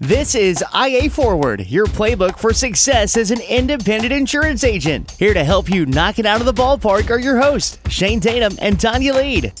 This is IA Forward, your playbook for success as an independent insurance agent. Here to help you knock it out of the ballpark are your hosts, Shane Tatum and Tonya Lead.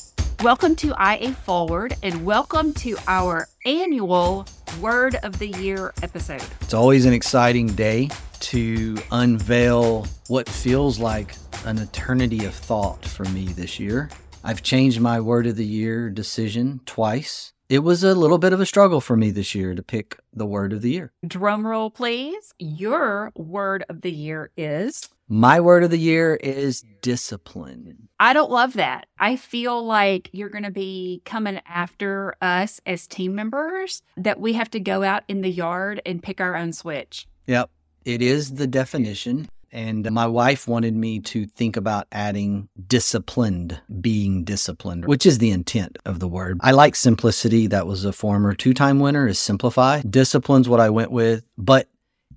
Welcome to IA Forward and welcome to our annual Word of the Year episode. It's always an exciting day to unveil what feels like an eternity of thought for me this year. I've changed my Word of the Year decision twice it was a little bit of a struggle for me this year to pick the word of the year. Drum roll, please. Your word of the year is. My word of the year is discipline. I don't love that. I feel like you're going to be coming after us as team members, that we have to go out in the yard and pick our own switch. Yep. It is the definition. And my wife wanted me to think about adding disciplined, being disciplined, which is the intent of the word. I like simplicity. That was a former two time winner, is simplify. Discipline's what I went with, but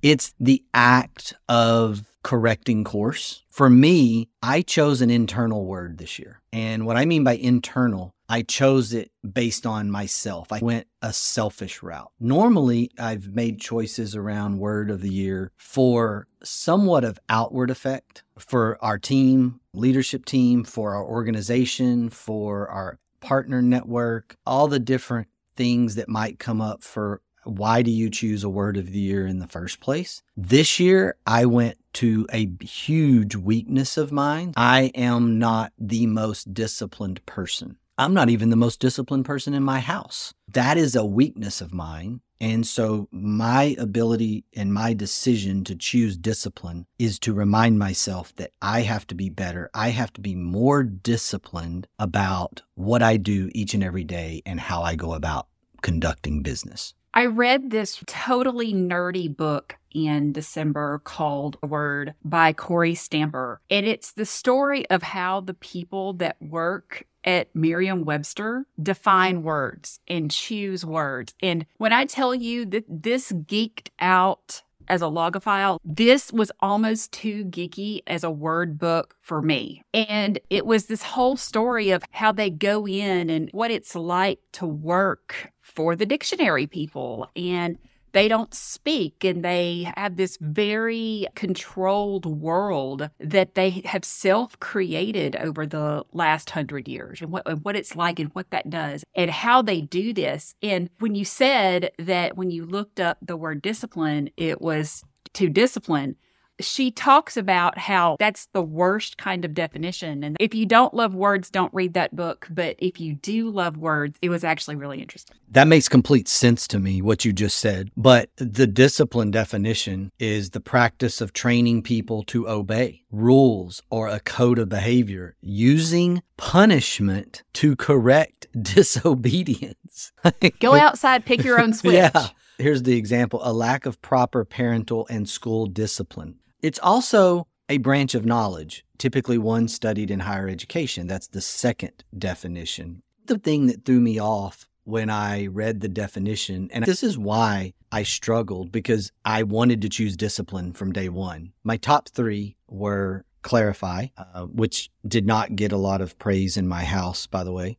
it's the act of correcting course. For me, I chose an internal word this year. And what I mean by internal I chose it based on myself. I went a selfish route. Normally, I've made choices around word of the year for somewhat of outward effect for our team, leadership team, for our organization, for our partner network, all the different things that might come up for why do you choose a word of the year in the first place? This year, I went to a huge weakness of mine. I am not the most disciplined person. I'm not even the most disciplined person in my house. That is a weakness of mine. And so my ability and my decision to choose discipline is to remind myself that I have to be better. I have to be more disciplined about what I do each and every day and how I go about conducting business. I read this totally nerdy book in December called Word by Kory Stamper. And it's the story of how the people that work at Merriam Webster define words and choose words. And when I tell you that this geeked out as a logophile, this was almost too geeky as a word book for me. And it was this whole story of how they go in and what it's like to work for the dictionary people and they don't speak and they have this very controlled world that they have self created over the last hundred years and what, and what it's like and what that does and how they do this. And when you said that when you looked up the word discipline, it was to discipline, she talks about how that's the worst kind of definition. And if you don't love words, don't read that book. But if you do love words, it was actually really interesting. That makes complete sense to me, what you just said. But the discipline definition is the practice of training people to obey rules or a code of behavior using punishment to correct disobedience. Go outside, pick your own switch. yeah. Here's the example a lack of proper parental and school discipline. It's also a branch of knowledge, typically one studied in higher education. That's the second definition. The thing that threw me off when I read the definition, and this is why I struggled because I wanted to choose discipline from day one. My top three were clarify, uh, which did not get a lot of praise in my house, by the way.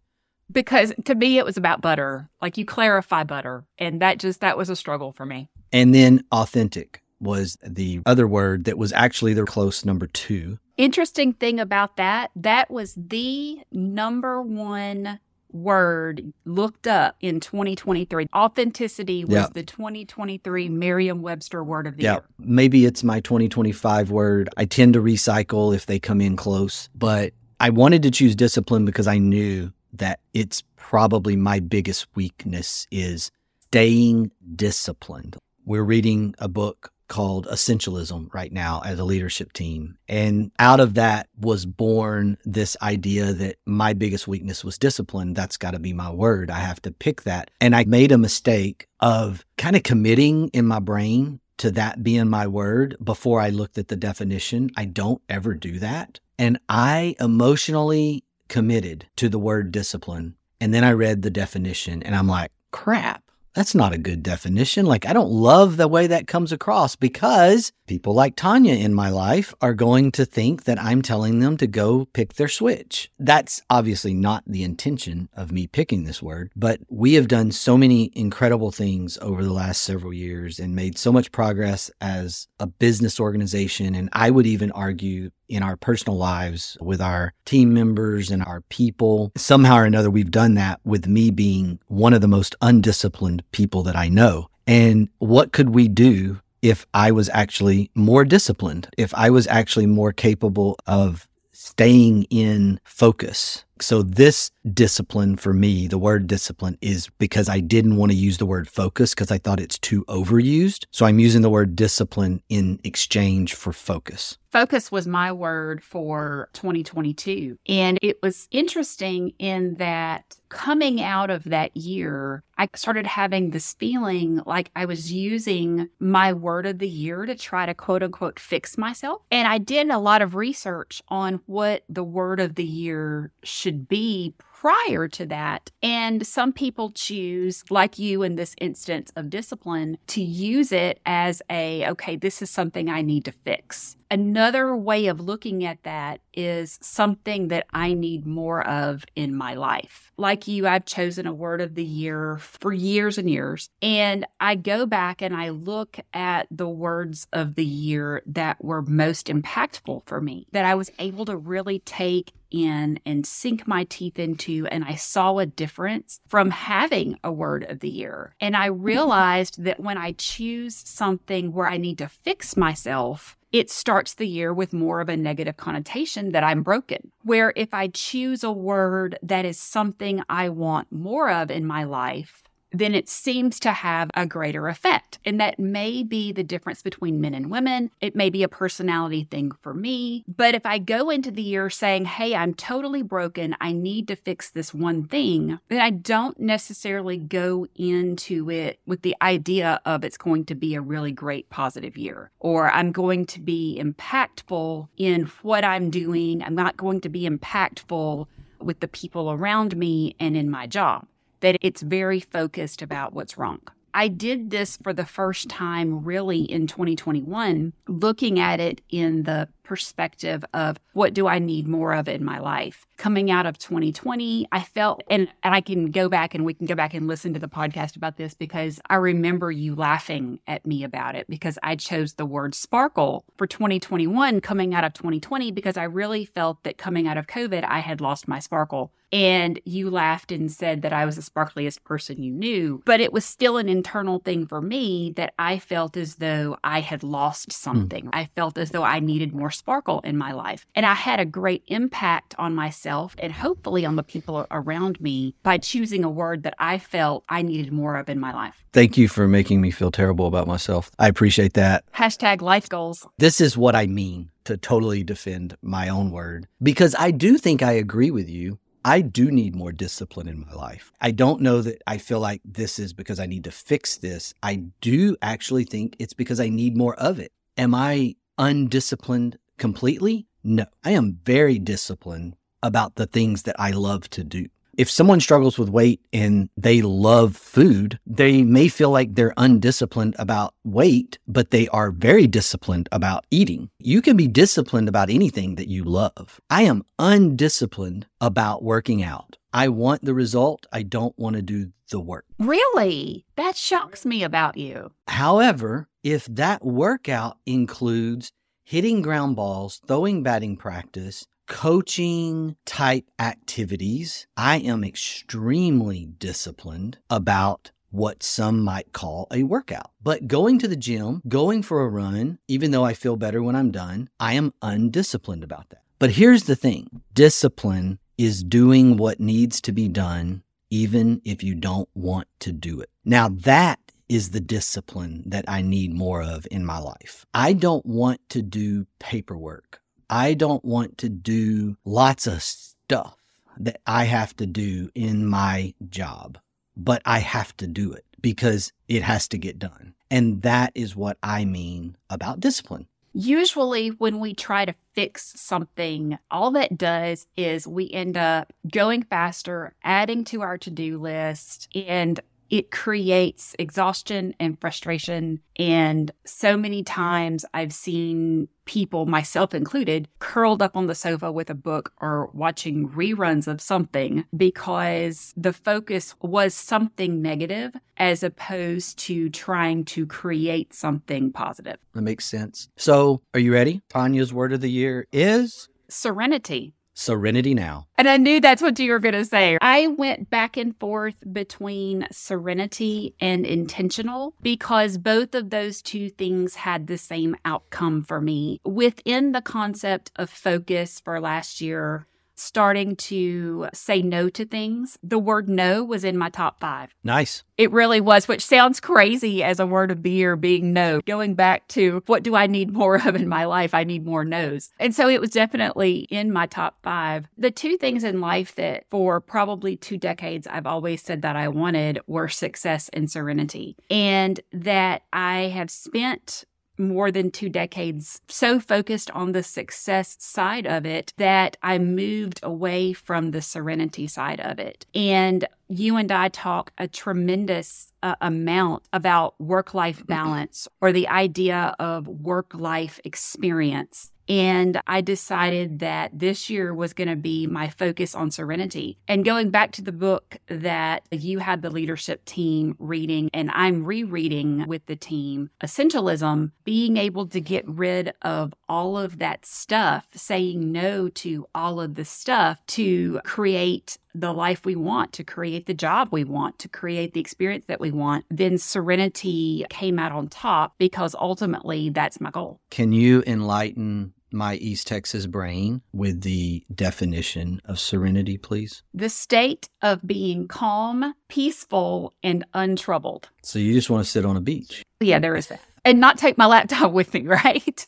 Because to me, it was about butter. Like you clarify butter. And that just, that was a struggle for me. And then authentic was the other word that was actually the close number two. Interesting thing about that, that was the number one word looked up in 2023. Authenticity was the 2023 Merriam Webster word of the yep. year. Maybe it's my 2025 word. I tend to recycle if they come in close, but I wanted to choose discipline because I knew that it's probably my biggest weakness is staying disciplined. We're reading a book called Essentialism right now as a leadership team. And out of that was born this idea that my biggest weakness was discipline. That's got to be my word. I have to pick that. And I made a mistake of kind of committing in my brain to that being my word before I looked at the definition. I don't ever do that. And I emotionally committed to the word discipline. And then I read the definition and I'm like, crap That's not a good definition. Like, I don't love the way that comes across because people like Tonya in my life are going to think that I'm telling them to go pick their switch. That's obviously not the intention of me picking this word, but we have done so many incredible things over the last several years and made so much progress as a business organization. And I would even argue in our personal lives with our team members and our people. Somehow or another, we've done that with me being one of the most undisciplined people that I know. And what could we do if I was actually more disciplined, if I was actually more capable of staying in focus. So, this discipline for me, the word discipline is because I didn't want to use the word focus because I thought it's too overused. So, I'm using the word discipline in exchange for focus. Focus was my word for 2022. And it was interesting in that coming out of that year, I started having this feeling like I was using my word of the year to try to quote unquote fix myself. And I did a lot of research on what the word of the year should be prior to that. And some people choose, like you in this instance of discipline, to use it as a, okay, this is something I need to fix. Another way of looking at that is something that I need more of in my life. Like you, I've chosen a word of the year for years and years. And I go back and I look at the words of the year that were most impactful for me, that I was able to really take in and sink my teeth into. And I saw a difference from having a word of the year. And I realized that when I choose something where I need to fix myself, it starts the year with more of a negative connotation that I'm broken. Where if I choose a word that is something I want more of in my life, then it seems to have a greater effect. And that may be the difference between men and women. It may be a personality thing for me. But if I go into the year saying, hey, I'm totally broken, I need to fix this one thing, then I don't necessarily go into it with the idea of it's going to be a really great positive year or I'm going to be impactful in what I'm doing. I'm not going to be impactful with the people around me and in my job that it's very focused about what's wrong. I did this for the first time really in 2021, looking at it in the perspective of what do I need more of in my life. Coming out of 2020, I felt, and, and I can go back and we can go back and listen to the podcast about this because I remember you laughing at me about it because I chose the word sparkle for 2021 coming out of 2020 because I really felt that coming out of COVID, I had lost my sparkle. And you laughed and said that I was the sparkliest person you knew. But it was still an internal thing for me that I felt as though I had lost hmm. something. Mm. I felt as though I needed more sparkle in my life. And I had a great impact on myself and hopefully on the people around me by choosing a word that I felt I needed more of in my life. Thank you for making me feel terrible about myself. I appreciate that. Hashtag life goals. This is what I mean to totally defend my own word because I do think I agree with you. I do need more discipline in my life. I don't know that I feel like this is because I need to fix this. I do actually think it's because I need more of it. Am I undisciplined completely? No, I am very disciplined about the things that I love to do. If someone struggles with weight and they love food, they may feel like they're undisciplined about weight, but they are very disciplined about eating. You can be disciplined about anything that you love. I am undisciplined about working out. I want the result. I don't want to do the work. Really? That shocks me about you. However, if that workout includes hitting ground balls, throwing batting practice, coaching type activities, I am extremely disciplined about what some might call a workout. But going to the gym, going for a run, even though I feel better when I'm done, I am undisciplined about that. But here's the thing discipline is doing what needs to be done, even if you don't want to do it. Now, that is the discipline that I need more of in my life. I don't want to do paperwork. I don't want to do lots of stuff that I have to do in my job, but I have to do it because it has to get done. And that is what I mean about discipline. Usually, when we try to fix something, all that does is we end up going faster, adding to our to do list, and it creates exhaustion and frustration. And so many times I've seen people, myself included, curled up on the sofa with a book or watching reruns of something because the focus was something negative as opposed to trying to create something positive. That makes sense. So, are you ready? Tonya's word of the year is serenity. Serenity now. And I knew that's what you were going to say. I went back and forth between serenity and intentional because both of those two things had the same outcome for me. Within the concept of focus for last year, starting to say no to things. The word no was in my top five. Nice. It really was, which sounds crazy as a word of beer being no. Going back to what do I need more of in my life? I need more no's. And so it was definitely in my top five. The two things in life that for probably two decades I've always said that I wanted were success and serenity. And that I have spent more than two decades so focused on the success side of it that I moved away from the serenity side of it. And you and I talk a tremendous uh, amount about work life balance or the idea of work life experience. And I decided that this year was going to be my focus on serenity. And going back to the book that you had the leadership team reading, and I'm rereading with the team, Essentialism, being able to get rid of all of that stuff, saying no to all of the stuff to create the life we want, to create the job we want, to create the experience that we want, then serenity came out on top because ultimately that's my goal. Can you enlighten my East Texas brain with the definition of serenity, please? The state of being calm, peaceful, and untroubled. So you just want to sit on a beach? Yeah, there is that. And not take my laptop with me, right?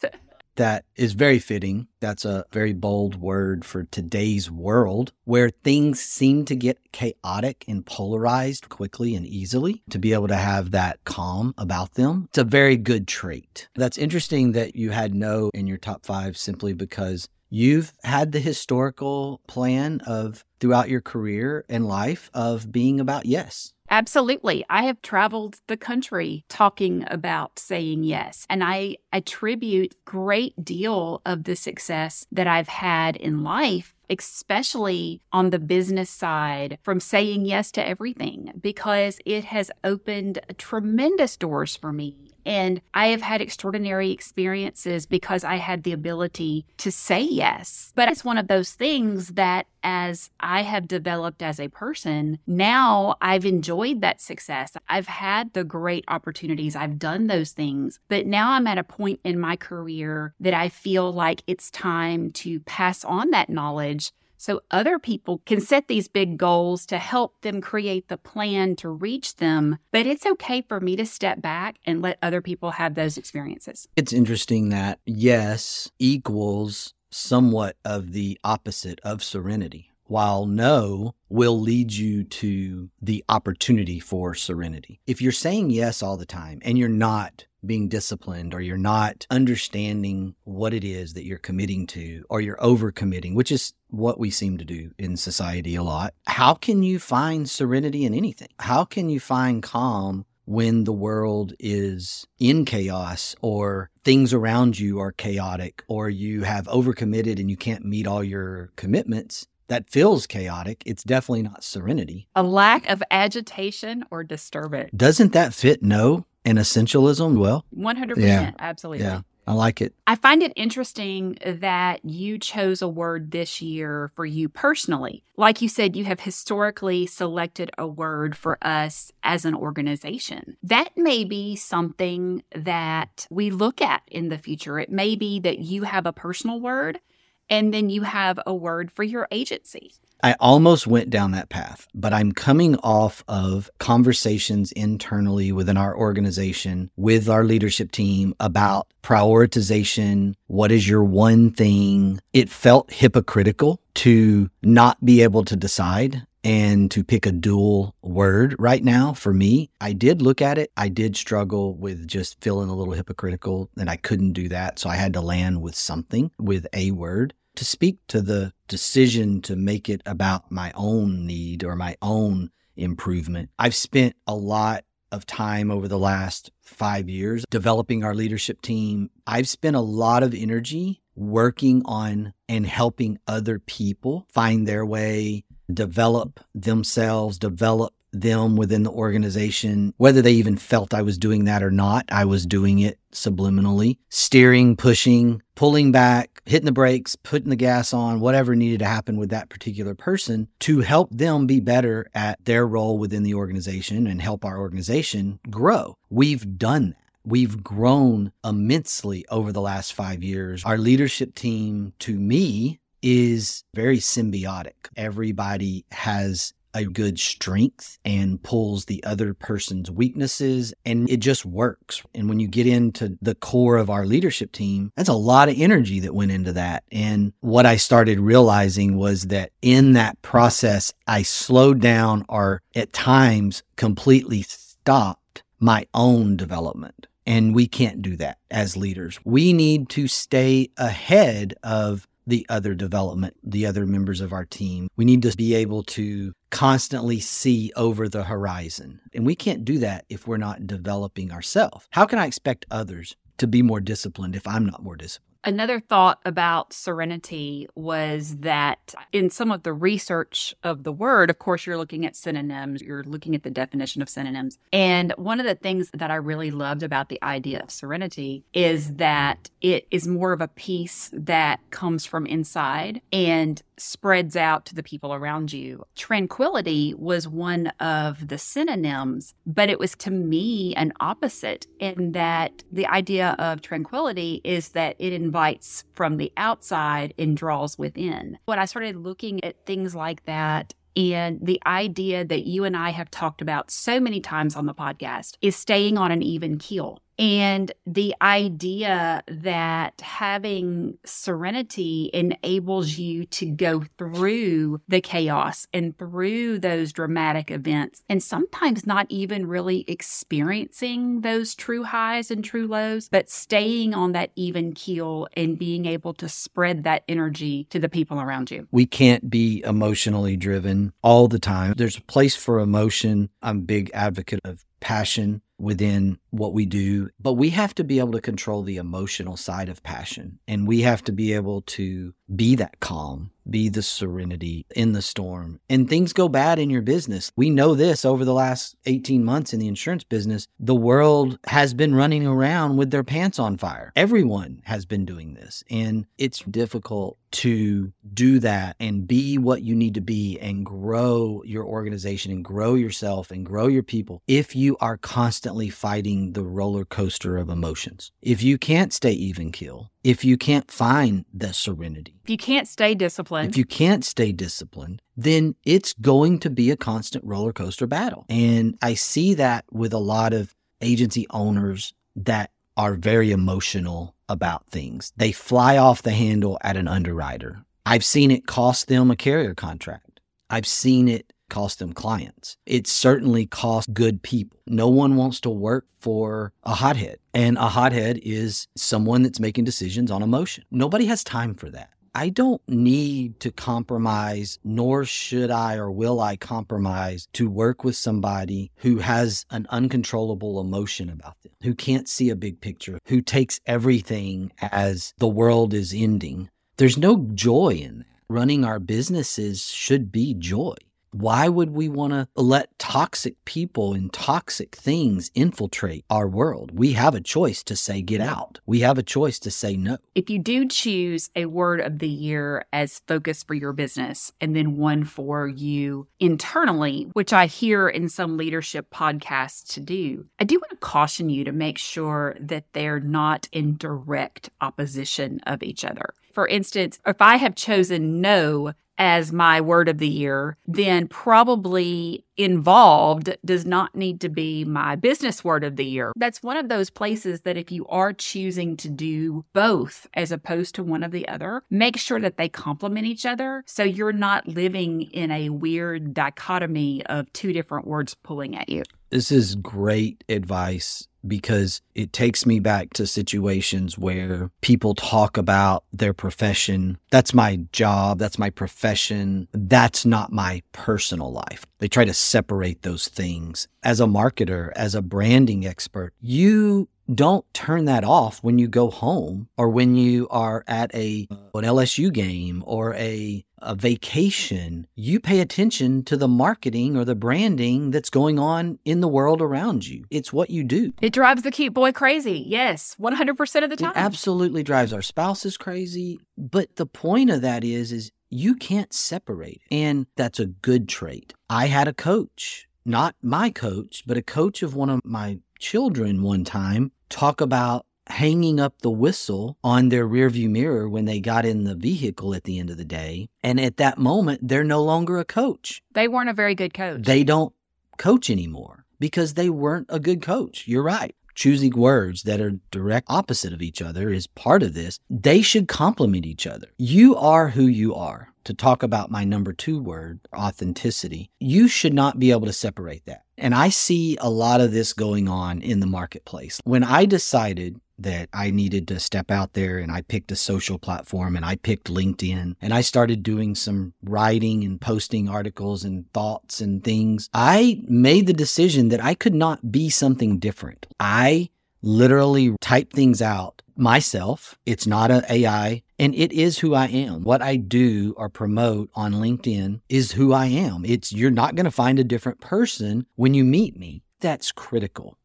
That is very fitting. That's a very bold word for today's world where things seem to get chaotic and polarized quickly and easily. To be able to have that calm about them, it's a very good trait. That's interesting that you had no in your top five simply because you've had the historical plan of throughout your career and life of being about yes. Absolutely. I have traveled the country talking about saying yes. And I attribute great deal of the success that I've had in life especially on the business side, from saying yes to everything because it has opened tremendous doors for me and I have had extraordinary experiences because I had the ability to say yes. But it's one of those things that as I have developed as a person, now I've enjoyed that success. I've had the great opportunities. I've done those things. But now I'm at a point in my career that I feel like it's time to pass on that knowledge so other people can set these big goals to help them create the plan to reach them. But it's okay for me to step back and let other people have those experiences. It's interesting that yes equals somewhat of the opposite of serenity while no will lead you to the opportunity for serenity. If you're saying yes all the time and you're not being disciplined or you're not understanding what it is that you're committing to or you're overcommitting, which is what we seem to do in society a lot. How can you find serenity in anything? How can you find calm when the world is in chaos or things around you are chaotic or you have overcommitted and you can't meet all your commitments? That feels chaotic. It's definitely not serenity. A lack of agitation or disturbance. Doesn't that fit no? and essentialism well 100% yeah. absolutely yeah I like it. I find it interesting that you chose a word this year for you personally. Like you said, you have historically selected a word for us as an organization. That may be something that we look at in the future. It may be that you have a personal word and then you have a word for your agency. I almost went down that path, but I'm coming off of conversations internally within our organization with our leadership team about prioritization. What is your one thing? It felt hypocritical to not be able to decide and to pick a dual word right now for me. I did look at it. I did struggle with just feeling a little hypocritical and I couldn't do that. So I had to land with something with a word to speak to the decision to make it about my own need or my own improvement. I've spent a lot of time over the last five years developing our leadership team. I've spent a lot of energy working on and helping other people find their way, develop themselves, develop them within the organization, whether they even felt I was doing that or not. I was doing it subliminally, steering, pushing, pulling back, hitting the brakes, putting the gas on, whatever needed to happen with that particular person to help them be better at their role within the organization and help our organization grow. We've done that. We've grown immensely over the last five years. Our leadership team, to me, is very symbiotic. Everybody has a good strength and pulls the other person's weaknesses and it just works. And when you get into the core of our leadership team, that's a lot of energy that went into that. And what I started realizing was that in that process, I slowed down or at times completely stopped my own development. And we can't do that as leaders. We need to stay ahead of the other development, the other members of our team. We need to be able to constantly see over the horizon. And we can't do that if we're not developing ourselves. How can I expect others to be more disciplined if I'm not more disciplined? Another thought about serenity was that in some of the research of the word, of course, you're looking at synonyms, you're looking at the definition of synonyms. And one of the things that I really loved about the idea of serenity is that it is more of a peace that comes from inside and spreads out to the people around you. Tranquility was one of the synonyms, but it was to me an opposite in that the idea of tranquility is that it invites from the outside and draws within. When I started looking at things like that, and the idea that you and I have talked about so many times on the podcast is staying on an even keel. And the idea that having serenity enables you to go through the chaos and through those dramatic events, and sometimes not even really experiencing those true highs and true lows, but staying on that even keel and being able to spread that energy to the people around you. We can't be emotionally driven all the time. There's a place for emotion. I'm a big advocate of passion within what we do, but we have to be able to control the emotional side of passion and we have to be able to be that calm, be the serenity in the storm. And things go bad in your business. We know this over the last 18 months in the insurance business. The world has been running around with their pants on fire. Everyone has been doing this and it's difficult to do that and be what you need to be and grow your organization and grow yourself and grow your people if you are constantly fighting the roller coaster of emotions. If you can't stay even keel, if you can't find the serenity, if you can't stay disciplined, if you can't stay disciplined, then it's going to be a constant roller coaster battle. And I see that with a lot of agency owners that are very emotional about things. They fly off the handle at an underwriter. I've seen it cost them a carrier contract. I've seen it cost them clients. It certainly costs good people. No one wants to work for a hothead. And a hothead is someone that's making decisions on emotion. Nobody has time for that. I don't need to compromise, nor should I or will I compromise to work with somebody who has an uncontrollable emotion about them, who can't see a big picture, who takes everything as the world is ending. There's no joy in that. Running our businesses should be joy. Why would we want to let toxic people and toxic things infiltrate our world? We have a choice to say, get out. We have a choice to say no. If you do choose a word of the year as focus for your business and then one for you internally, which I hear in some leadership podcasts to do, I do want to caution you to make sure that they're not in direct opposition of each other. For instance, if I have chosen no as my word of the year, then probably involved does not need to be my business word of the year. That's one of those places that if you are choosing to do both as opposed to one of the other, make sure that they complement each other so you're not living in a weird dichotomy of two different words pulling at you. This is great advice because it takes me back to situations where people talk about their profession. That's my job. That's my profession. That's not my personal life. They try to separate those things. As a marketer, as a branding expert, you don't turn that off when you go home or when you are at a an LSU game or a a vacation. You pay attention to the marketing or the branding that's going on in the world around you. It's what you do. It drives the cute boy crazy. Yes, 100% of the time. It absolutely drives our spouses crazy, but the point of that is is you can't separate. And that's a good trait. I had a coach, not my coach, but a coach of one of my children one time talk about hanging up the whistle on their rearview mirror when they got in the vehicle at the end of the day. And at that moment, they're no longer a coach. They weren't a very good coach. They don't coach anymore because they weren't a good coach. You're right. Choosing words that are direct opposite of each other is part of this. They should complement each other. You are who you are. To talk about my number two word, authenticity, you should not be able to separate that. And I see a lot of this going on in the marketplace. When I decided that I needed to step out there and I picked a social platform and I picked LinkedIn and I started doing some writing and posting articles and thoughts and things. I made the decision that I could not be something different. I literally type things out myself. It's not an AI and it is who I am. What I do or promote on LinkedIn is who I am. It's you're not going to find a different person when you meet me. That's critical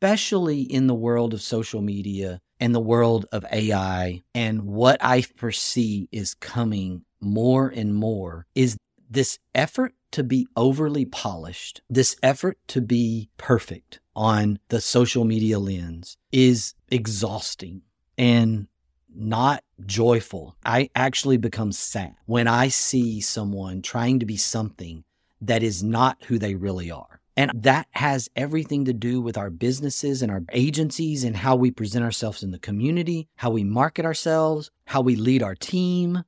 especially in the world of social media and the world of AI. And what I foresee is coming more and more is this effort to be overly polished, this effort to be perfect on the social media lens is exhausting and not joyful. I actually become sad when I see someone trying to be something that is not who they really are. And that has everything to do with our businesses and our agencies and how we present ourselves in the community, how we market ourselves, how we lead our team.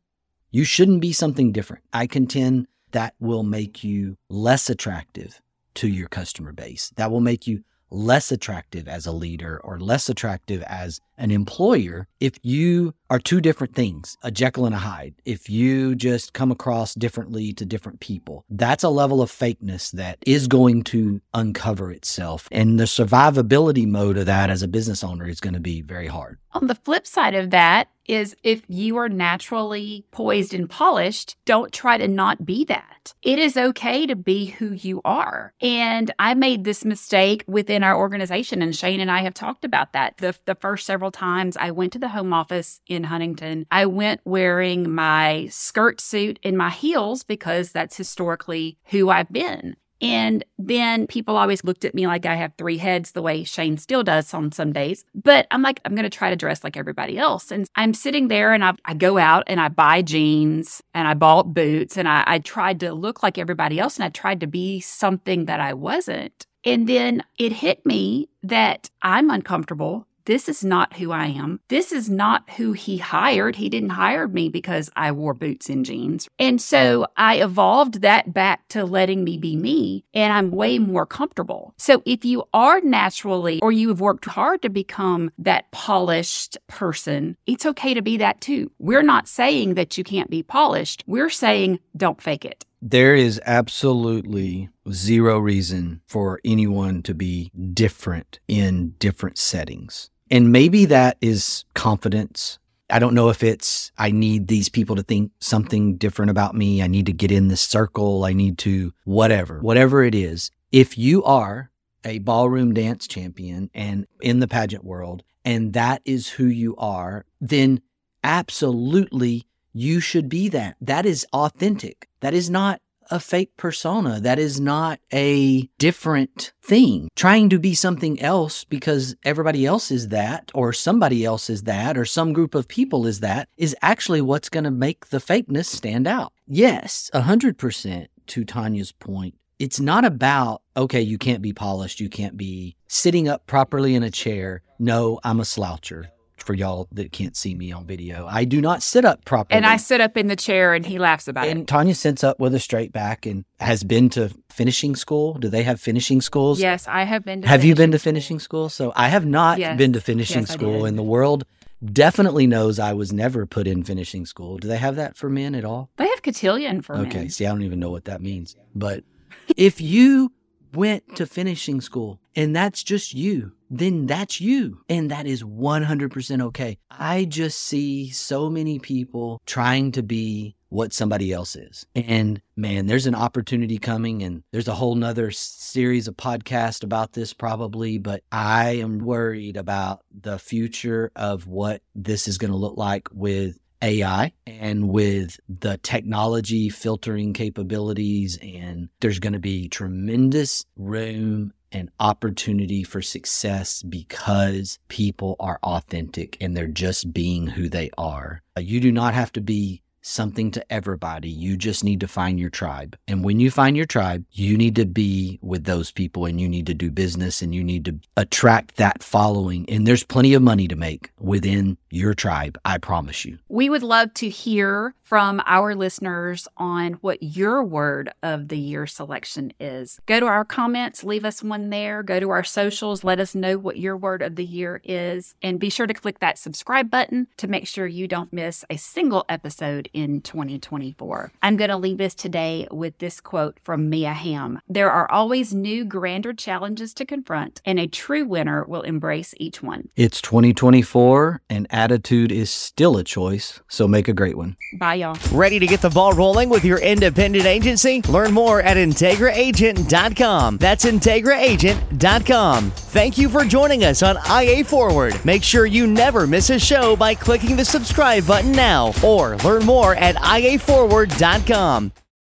You shouldn't be something different. I contend that will make you less attractive to your customer base. That will make you less attractive as a leader or less attractive as an employer if you are two different things, a Jekyll and a Hyde. If you just come across differently to different people, that's a level of fakeness that is going to uncover itself. And the survivability mode of that as a business owner is going to be very hard. On the flip side of that, is if you are naturally poised and polished, don't try to not be that. It is okay to be who you are. And I made this mistake within our organization, and Shane and I have talked about that. The, the first several times I went to the home office in Huntington, I went wearing my skirt suit and my heels because that's historically who I've been. And then people always looked at me like I have three heads, the way Shane still does on some days. But I'm like, I'm going to try to dress like everybody else. And I'm sitting there and I, I go out and I buy jeans and I bought boots and I, I tried to look like everybody else and I tried to be something that I wasn't. And then it hit me that I'm uncomfortable this is not who I am. This is not who he hired. He didn't hire me because I wore boots and jeans. And so I evolved that back to letting me be me, and I'm way more comfortable. So if you are naturally or you have worked hard to become that polished person, it's okay to be that too. We're not saying that you can't be polished. We're saying don't fake it. There is absolutely zero reason for anyone to be different in different settings. And maybe that is confidence. I don't know if it's, I need these people to think something different about me. I need to get in this circle. I need to, whatever, whatever it is. If you are a ballroom dance champion and in the pageant world, and that is who you are, then absolutely you should be that. That is authentic. That is not a fake persona. That is not a different thing. Trying to be something else because everybody else is that, or somebody else is that, or some group of people is that, is actually what's going to make the fakeness stand out. Yes, 100% to Tonya's point. It's not about, okay, you can't be polished. You can't be sitting up properly in a chair. No, I'm a sloucher for y'all that can't see me on video. I do not sit up properly. And I sit up in the chair and he laughs about and it. And Tonya sits up with a straight back and has been to finishing school. Do they have finishing schools? Yes, I have been to have you been to finishing finishing school? So I have not Yes. been to finishing Yes, school, in the world definitely knows I was never put in finishing school. Do they have that for men at all? They have cotillion for Okay, men. Okay, see, I don't even know what that means. But if you went to finishing school and that's just you, then that's you. And that is 100% okay. I just see so many people trying to be what somebody else is. And man, there's an opportunity coming and there's a whole nother series of podcasts about this probably, but I am worried about the future of what this is going to look like with AI and with the technology filtering capabilities. And there's going to be tremendous room and opportunity for success because people are authentic and they're just being who they are. Uh, You do not have to be something to everybody. You just need to find your tribe. And when you find your tribe, you need to be with those people and you need to do business and you need to attract that following. And there's plenty of money to make within your tribe. I promise you. We would love to hear from our listeners on what your word of the year selection is. Go to our comments, leave us one there. Go to our socials, let us know what your word of the year is. And be sure to click that subscribe button to make sure you don't miss a single episode in 2024. I'm going to leave us today with this quote from Mia Hamm There are always new, grander challenges to confront, and a true winner will embrace each one. It's 2024 and attitude is still a choice. So make a great one. Bye, y'all. Ready to get the ball rolling with your independent agency? Learn more at IntegraAgent.com. That's IntegraAgent.com. Thank you for joining us on IA Forward. Make sure you never miss a show by clicking the subscribe button now or learn more at IAForward.com.